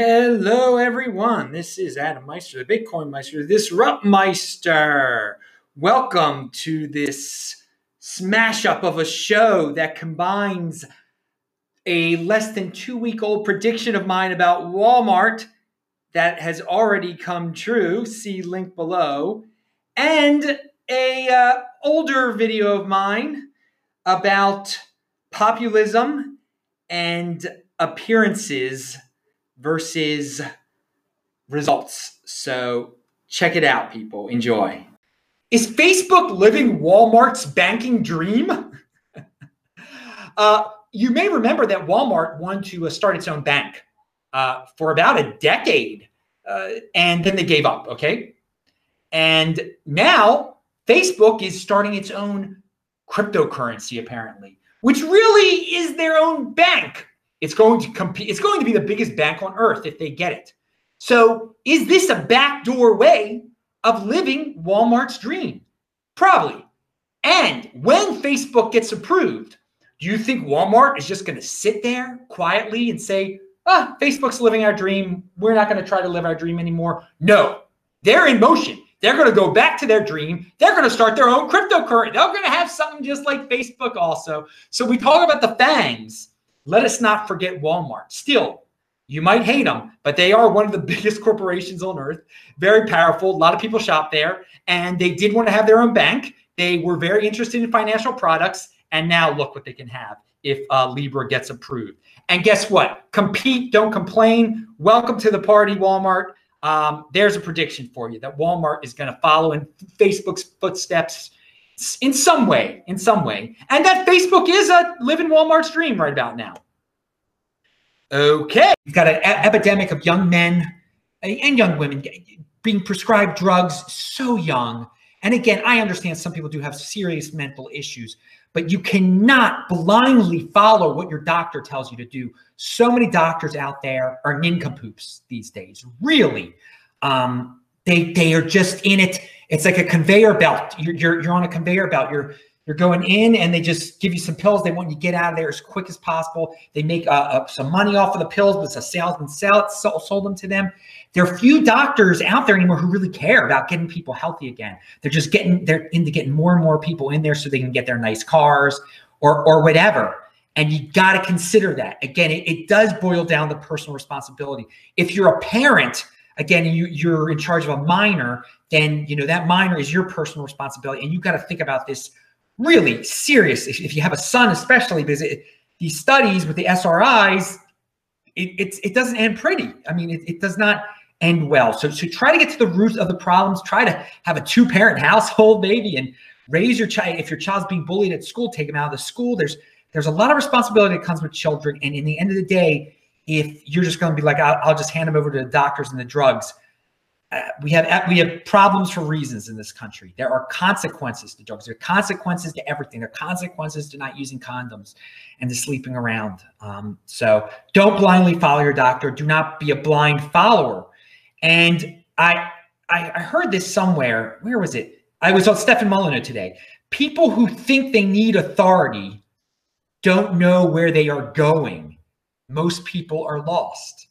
Hello, everyone. This is Adam Meister, the Bitcoin Meister, the Disrupt Meister. Welcome to this smash up of a show that combines a less than two week old prediction of mine about Walmart that has already come true. See link below, and a uh, older video of mine about populism and appearances versus results. So check it out, people. Enjoy. Is Facebook living Walmart's banking dream? uh, you may remember that Walmart wanted to uh, start its own bank uh, for about a decade, uh, and then they gave up. Okay, and now Facebook is starting its own cryptocurrency, apparently, which really is their own bank. It's going to compete. It's going to be the biggest bank on earth if they get it. So, is this a backdoor way of living Walmart's dream? Probably. And when Facebook gets approved, do you think Walmart is just going to sit there quietly and say, ah, Facebook's living our dream. We're not going to try to live our dream anymore? No, they're in motion. They're going to go back to their dream. They're going to start their own cryptocurrency. They're going to have something just like Facebook also. So we talk about the FAANGs let us not forget Walmart. Still, you might hate them, but they are one of the biggest corporations on earth, very powerful. A lot of people shop there, and they did want to have their own bank. They were very interested in financial products, and now look what they can have if uh, Libra gets approved. And guess what? Compete, don't complain. Welcome to the party, Walmart. Um, there's a prediction for you that Walmart is going to follow in Facebook's footsteps in some way, in some way, and that Facebook is a living Walmart's dream right about now. Okay, you've got an epidemic of young men and young women being prescribed drugs so young. And again, I understand some people do have serious mental issues, but you cannot blindly follow what your doctor tells you to do. So many doctors out there are nincompoops these days. Really, um, they they are just in it it's like a conveyor belt. You're, you're, you're on a conveyor belt. You're you're going in and they just give you some pills. They want you to get out of there as quick as possible. They make uh, uh, some money off of the pills, but a salesman sell, sold, sold them to them. There are few doctors out there anymore who really care about getting people healthy again. They're just getting they're into getting more and more people in there so they can get their nice cars or or whatever. And you got to consider that. Again, it, it does boil down to personal responsibility. If you're a parent again you, you're in charge of a minor then you know that minor is your personal responsibility and you've got to think about this really serious. If, if you have a son especially because it, these studies with the SSRIs it, it doesn't end pretty. I mean it, it does not end well. So, so try to get to the root of the problems. Try to have a two parent household maybe and raise your child if your child's being bullied at school take them out of the school. There's there's a lot of responsibility that comes with children and in the end of the day if you're just going to be like, I'll, I'll, just hand them over to the doctors and the drugs. Uh, we have we have problems for reasons in this country. There are consequences to drugs. There are consequences to everything. There are consequences to not using condoms and to sleeping around. Um, so don't blindly follow your doctor. Do not be a blind follower. And I I, I heard this somewhere. Where was it? I was on Stefan Molyneux today. People who think they need authority don't know where they are going most people are lost.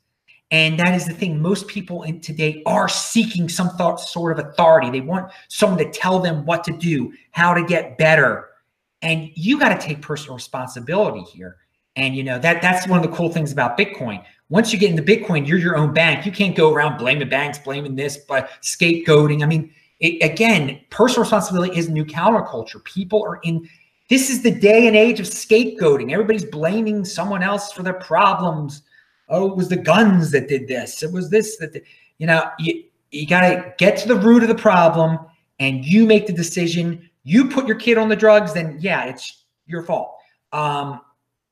And that is the thing. Most people in today are seeking some thought, sort of authority. They want someone to tell them what to do, how to get better. And you got to take personal responsibility here. And you know that that's one of the cool things about Bitcoin. Once you get into Bitcoin, you're your own bank. You can't go around blaming banks, blaming this, but scapegoating. I mean, it, again, personal responsibility is new counterculture. People are in this is the day and age of scapegoating. Everybody's blaming someone else for their problems. Oh, it was the guns that did this. It was this that, did. you know, you, you got to get to the root of the problem and you make the decision. You put your kid on the drugs, then yeah, it's your fault. Um,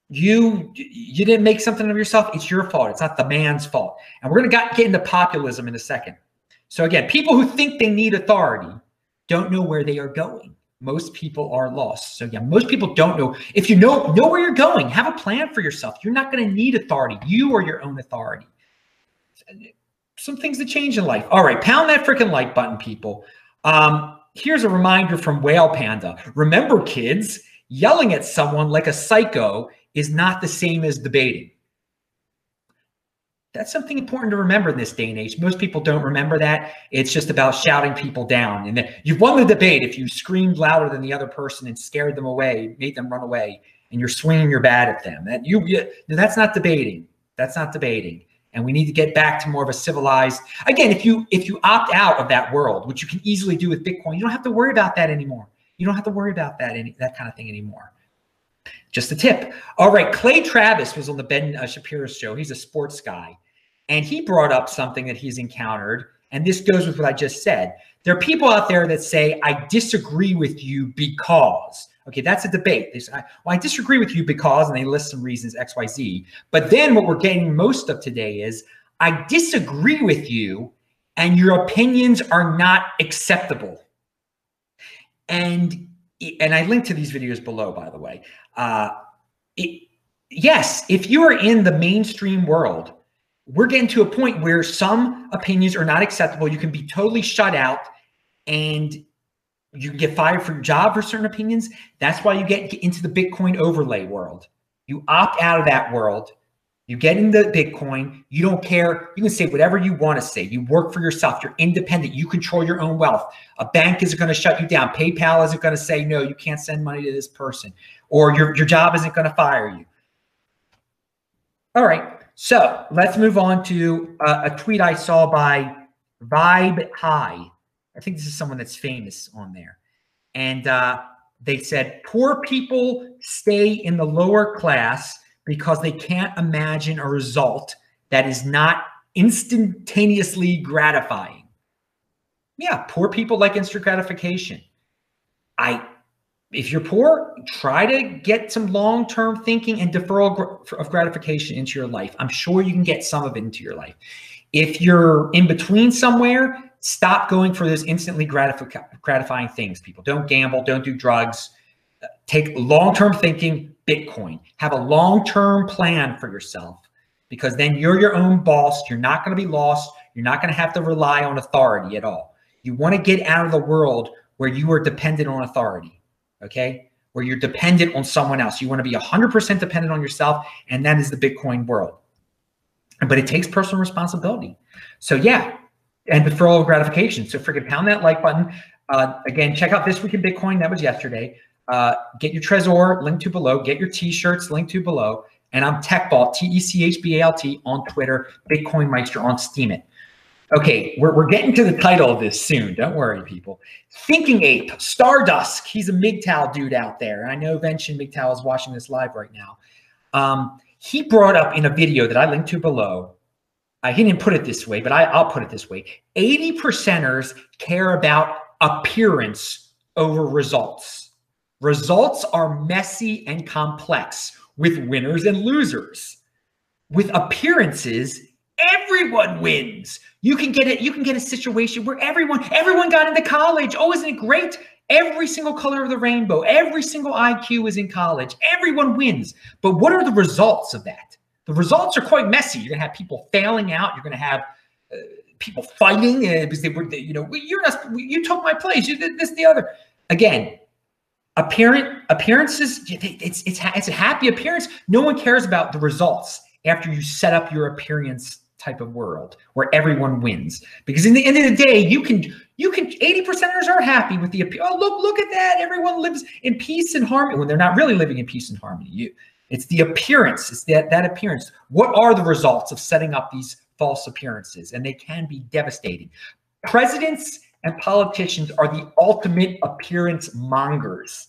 you you didn't make something of yourself. It's your fault. It's not the man's fault. And we're gonna get into populism in a second. So again, people who think they need authority don't know where they are going most people are lost. So yeah, most people don't know. If you know know where you're going, have a plan for yourself. You're not going to need authority. You are your own authority. Some things that change in life. All right, pound that freaking like button, people. Um, here's a reminder from Whale Panda. Remember, kids, yelling at someone like a psycho is not the same as debating. That's something important to remember in this day and age. Most people don't remember that. It's just about shouting people down. And you've won the debate if you screamed louder than the other person and scared them away, made them run away, and you're swinging your bat at them. That you, you that's not debating. That's not debating. And we need to get back to more of a civilized. Again, if you if you opt out of that world, which you can easily do with Bitcoin, you don't have to worry about that anymore. You don't have to worry about that any that kind of thing anymore. Just a tip. All right, Clay Travis was on the Ben uh, Shapiro show. He's a sports guy and he brought up something that he's encountered. And this goes with what I just said. There are people out there that say, I disagree with you because. Okay, that's a debate. They say, well, I disagree with you because, and they list some reasons X, Y, Z. But then what we're getting most of today is, I disagree with you, and your opinions are not acceptable. And and I link to these videos below, by the way. Uh, it, yes, if you are in the mainstream world, we're getting to a point where some opinions are not acceptable. You can be totally shut out and you can get fired for your job for certain opinions. That's why you get into the Bitcoin overlay world. You opt out of that world. You get into Bitcoin. You don't care. You can say whatever you want to say. You work for yourself. You're independent. You control your own wealth. A bank isn't going to shut you down. PayPal isn't going to say, no, you can't send money to this person. Or your, your job isn't going to fire you. All right. So let's move on to uh, a tweet I saw by Vibe High. I think this is someone that's famous on there. And uh, they said, poor people stay in the lower class because they can't imagine a result that is not instantaneously gratifying. Yeah, poor people like instant gratification. I if you're poor, try to get some long term thinking and deferral of gratification into your life. I'm sure you can get some of it into your life. If you're in between somewhere, stop going for those instantly gratifying things, people. Don't gamble, don't do drugs. Take long term thinking, Bitcoin. Have a long term plan for yourself because then you're your own boss. You're not going to be lost. You're not going to have to rely on authority at all. You want to get out of the world where you are dependent on authority okay? Where you're dependent on someone else. You want to be 100% dependent on yourself, and that is the Bitcoin world. But it takes personal responsibility. So, yeah, and deferral of gratification. So, freaking pound that like button. Uh, again, check out This Week in Bitcoin. That was yesterday. Uh, get your Trezor, link to below. Get your t shirts, link to below. And I'm TechBalt, T E C H B A L T on Twitter, Bitcoin Meister on Steemit. Okay, we're, we're getting to the title of this soon. Don't worry, people. Thinking Ape, Stardusk. He's a MGTOW dude out there. And I know Vention MGTOW is watching this live right now. Um, he brought up in a video that I linked to below. Uh, he didn't put it this way, but I, I'll put it this way 80 percenters care about appearance over results. Results are messy and complex with winners and losers. With appearances, everyone wins. You can get it. You can get a situation where everyone, everyone got into college. Oh, isn't it great? Every single color of the rainbow, every single IQ is in college. Everyone wins. But what are the results of that? The results are quite messy. You're gonna have people failing out. You're gonna have uh, people fighting uh, because they were, you know, you're not. You took my place. You did this, the other. Again, apparent appearances. It's it's it's a happy appearance. No one cares about the results after you set up your appearance type of world where everyone wins. Because in the end of the day, you can you can 80 percenters are happy with the oh look look at that everyone lives in peace and harmony when they're not really living in peace and harmony. You it's the appearance, it's that that appearance. What are the results of setting up these false appearances? And they can be devastating. Presidents and politicians are the ultimate appearance mongers.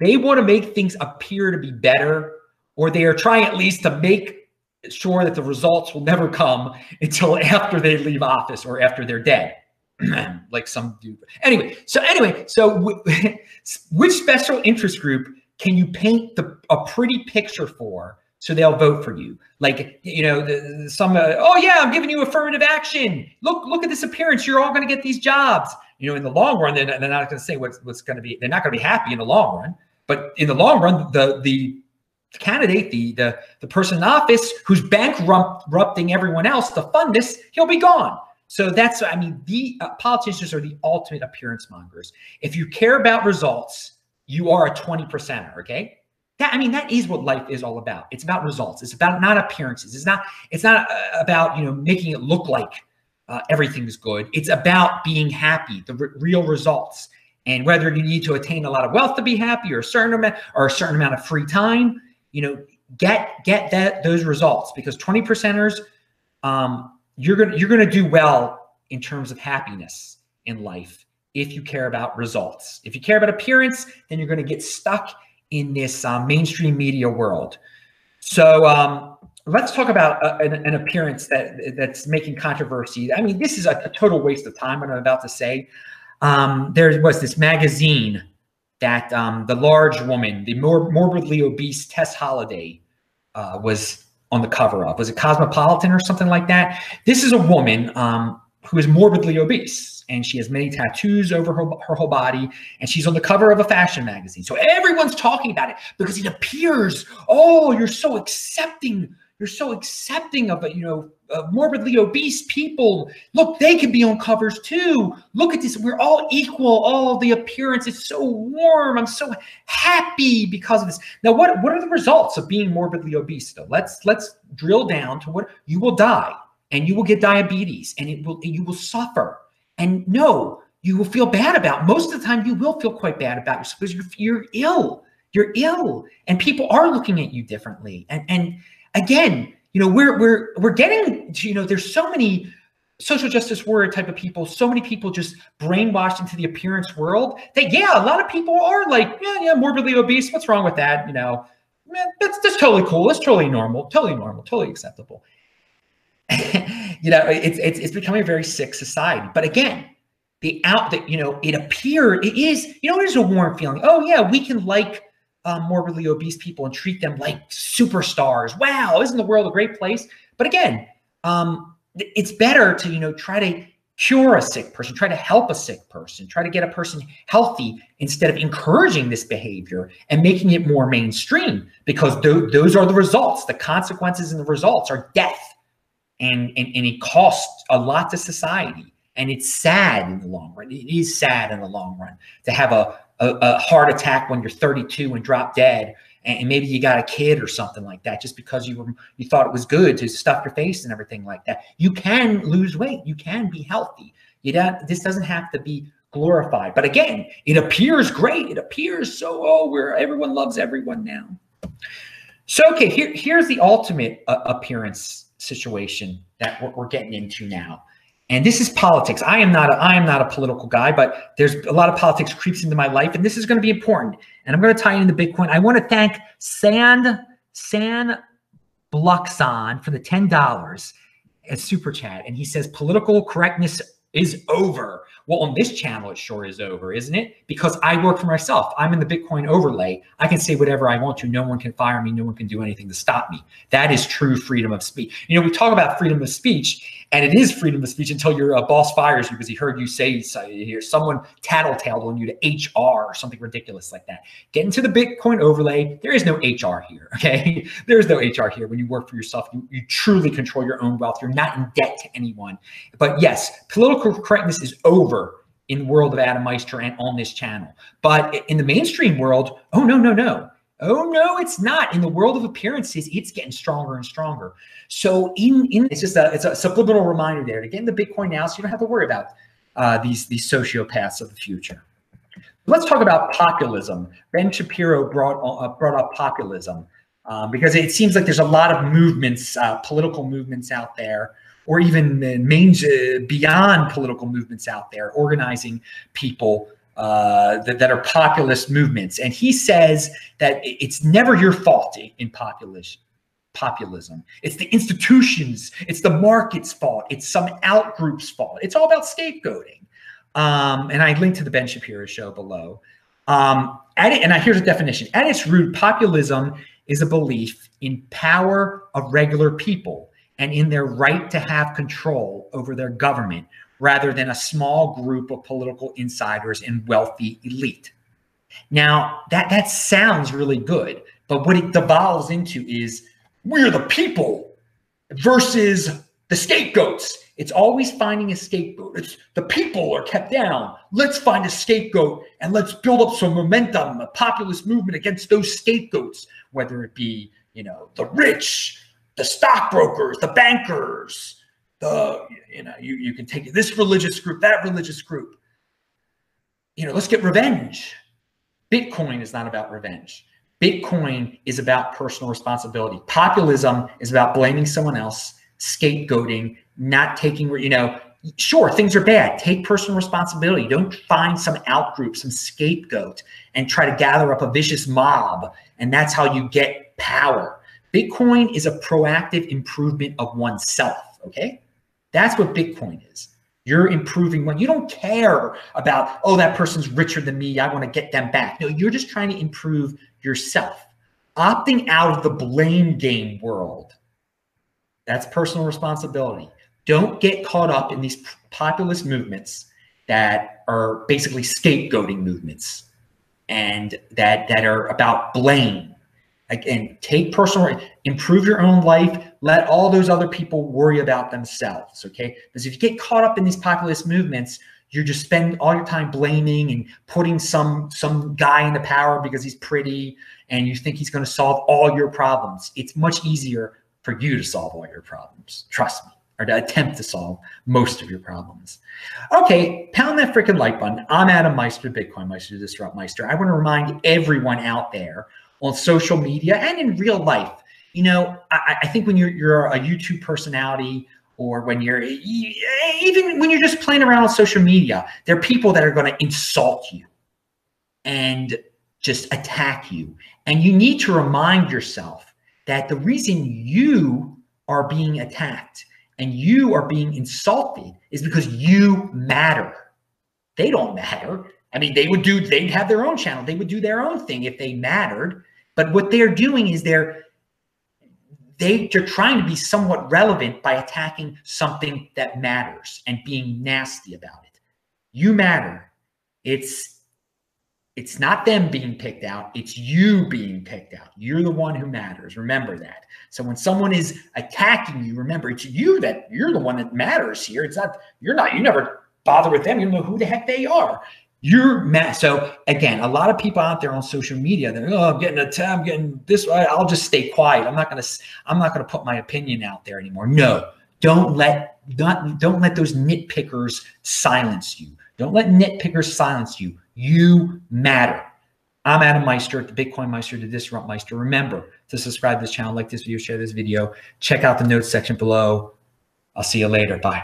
They want to make things appear to be better, or they are trying at least to make sure that the results will never come until after they leave office or after they're dead. Like some do anyway so anyway so which special interest group can you paint the, a pretty picture for so they'll vote for you? Like you know the, some uh, oh yeah i'm giving you affirmative action. Look look at this appearance. You're all going to get these jobs. You know in the long run they're, they're not going to say what's, what's going to be they're not going to be happy in the long run. But in the long run the the candidate, the, the, the person in office who's bankrupting everyone else to fund this, he'll be gone. So that's, I mean, the uh, politicians are the ultimate appearance mongers. If you care about results, you are a 20 percenter, okay? that I mean, that is what life is all about. It's about results. It's about not appearances. It's not. It's not uh, about you know making it look like uh, everything's good. It's about being happy, the real results, and whether you need to attain a lot of wealth to be happy, or a certain amount, or a certain amount of free time. You know, get get that those results because twenty percenters, um, you're gonna you're gonna do well in terms of happiness in life if you care about results. If you care about appearance, then you're to get stuck in this uh, mainstream media world. So um, let's talk about uh, an, an, appearance that that's making controversy. I mean, this is a, a total waste of time. What I'm about to say. Um, there was this magazine that um, the large woman, the more morbidly obese Tess Holliday, uh, was on the cover of. Was it Cosmopolitan or something like that? This is a woman um, who is morbidly obese and she has many tattoos over her, her whole body and she's on the cover of a fashion magazine so everyone's talking about it because it appears oh you're so accepting you're so accepting of it, you know Uh, morbidly obese people. Look they can be on covers too. Look at this we're all equal. All the appearance is so warm. I'm so happy because of this. Now what what are the results of being morbidly obese though? Let's let's drill down to what you will die and you will get diabetes and it will you will suffer. And no you will feel bad about most of the time you will feel quite bad about yourself because you're, you're ill. You're ill and people are looking at you differently. And and again you know we're we're we're getting you know there's so many social justice warrior type of people so many people just brainwashed into the appearance world that yeah a lot of people are like yeah yeah morbidly obese what's wrong with that you know man, that's that's totally cool that's totally normal totally normal totally acceptable you know, it's, it's it's becoming a very sick society. But again, the out that you know, it appeared it is you know, it is a warm feeling. Oh yeah, we can like um, morbidly obese people and treat them like superstars. Wow, isn't the world a great place? But again, um, it's better to you know try to cure a sick person, try to help a sick person, try to get a person healthy instead of encouraging this behavior and making it more mainstream because th- those are the results. The consequences and the results are death and, and, and it costs a lot to society. And it's sad in the long run. It is sad in the long run to have a, a, a heart attack when you're 32 and drop dead and maybe you got a kid or something like that just because you were you thought it was good to stuff your face and everything like that. You can lose weight. You can be healthy. You don't this doesn't have to be glorified. But again it appears great. It appears so oh where everyone loves everyone now. So okay here, here's the ultimate uh, appearance situation that we're, we're getting into now. And this is politics. I am not a, I am not a political guy, but there's a lot of politics creeps into my life, and this is going to be important. And I'm going to tie into Bitcoin. I want to thank Sand San Bluxon for the ten dollars at super chat, and he says political correctness is over. Well, on this channel, it sure is over, isn't it? Because I work for myself. I'm in the Bitcoin overlay. I can say whatever I want to. No one can fire me. No one can do anything to stop me. That is true freedom of speech. You know, we talk about freedom of speech, and it is freedom of speech until your uh, boss fires you because he heard you say here someone tattletaled on you to HR or something ridiculous like that. Get into the Bitcoin overlay. There is no HR here. Okay, there is no HR here. When you work for yourself, you, you truly control your own wealth. You're not in debt to anyone. But yes, political correctness is over over in the world of Adam Meister and on this channel. But in the mainstream world, oh no, no, no. Oh no, it's not. In the world of appearances, it's getting stronger and stronger. So in in it's just a it's a subliminal reminder there to get into Bitcoin now, so you don't have to worry about uh, these these sociopaths of the future. Let's talk about populism. Ben Shapiro brought uh, brought up populism um, because it seems like there's a lot of movements, uh, political movements out there or even main, uh, beyond political movements out there, organizing people uh, that, that, are populist movements. And he says that it's never your fault in populism. Populism. It's the institutions. It's the market's fault. It's some out group's fault. It's all about scapegoating. Um, and I linked to the Ben Shapiro show below. Um, at it, and I, here's a definition. At its root, populism is a belief in power of regular people and in their right to have control over their government rather than a small group of political insiders and wealthy elite. Now, that, that sounds really good, but what it devolves into is we're the people versus the scapegoats. It's always finding a scapegoat. It's the people are kept down. Let's find a scapegoat and let's build up some momentum, a populist movement against those scapegoats, whether it be, you know, the rich, the stockbrokers, the bankers, the, you know, you, you can take this religious group, that religious group. You know, let's get revenge. Bitcoin is not about revenge. Bitcoin is about personal responsibility. Populism is about blaming someone else, scapegoating, not taking, you know, sure, things are bad. Take personal responsibility. Don't find some outgroup, some scapegoat, and try to gather up a vicious mob. And that's how you get power. Bitcoin is a proactive improvement of oneself. Okay. That's what Bitcoin is. You're improving when you don't care about, oh, that person's richer than me. I want to get them back. No, you're just trying to improve yourself. Opting out of the blame game world. That's personal responsibility. Don't get caught up in these populist movements that are basically scapegoating movements and that that are about blame. Again, take personal, improve your own life. Let all those other people worry about themselves. Okay, because if you get caught up in these populist movements, you're just spend all your time blaming and putting some some guy in the power because he's pretty and you think he's going to solve all your problems. It's much easier for you to solve all your problems. Trust me or to attempt to solve most of your problems. Okay, pound that freaking like button. I'm Adam Meister, Bitcoin Meister, Disrupt Meister. I want to remind everyone out there on social media and in real life, you know, I, I think when you're you're a YouTube personality or when you're even when you're just playing around on social media, there are people that are going to insult you and just attack you. And you need to remind yourself that the reason you are being attacked and you are being insulted is because you matter. They don't matter. I mean, they would do, they'd have their own channel. They would do their own thing if they mattered. But what they're doing is they're, they, they're trying to be somewhat relevant by attacking something that matters and being nasty about it. You matter. It's it's not them being picked out, it's you being picked out. You're the one who matters. Remember that. So when someone is attacking you, remember it's you that you're the one that matters here. It's not, you're not, you never bother with them. You know who the heck they are. You're mad. So again, a lot of people out there on social media, they're, oh, I'm getting a tab, I'm getting this. I'll just stay quiet. I'm not to, I'm not to put my opinion out there anymore. No, don't let, not, don't let those nitpickers silence you. Don't let nitpickers silence you you matter. I'm Adam Meister the Bitcoin Meister, the Disrupt Meister. Remember to subscribe to this channel, like this video, share this video, check out the notes section below. I'll see you later. Bye.